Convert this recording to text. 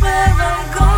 where I go.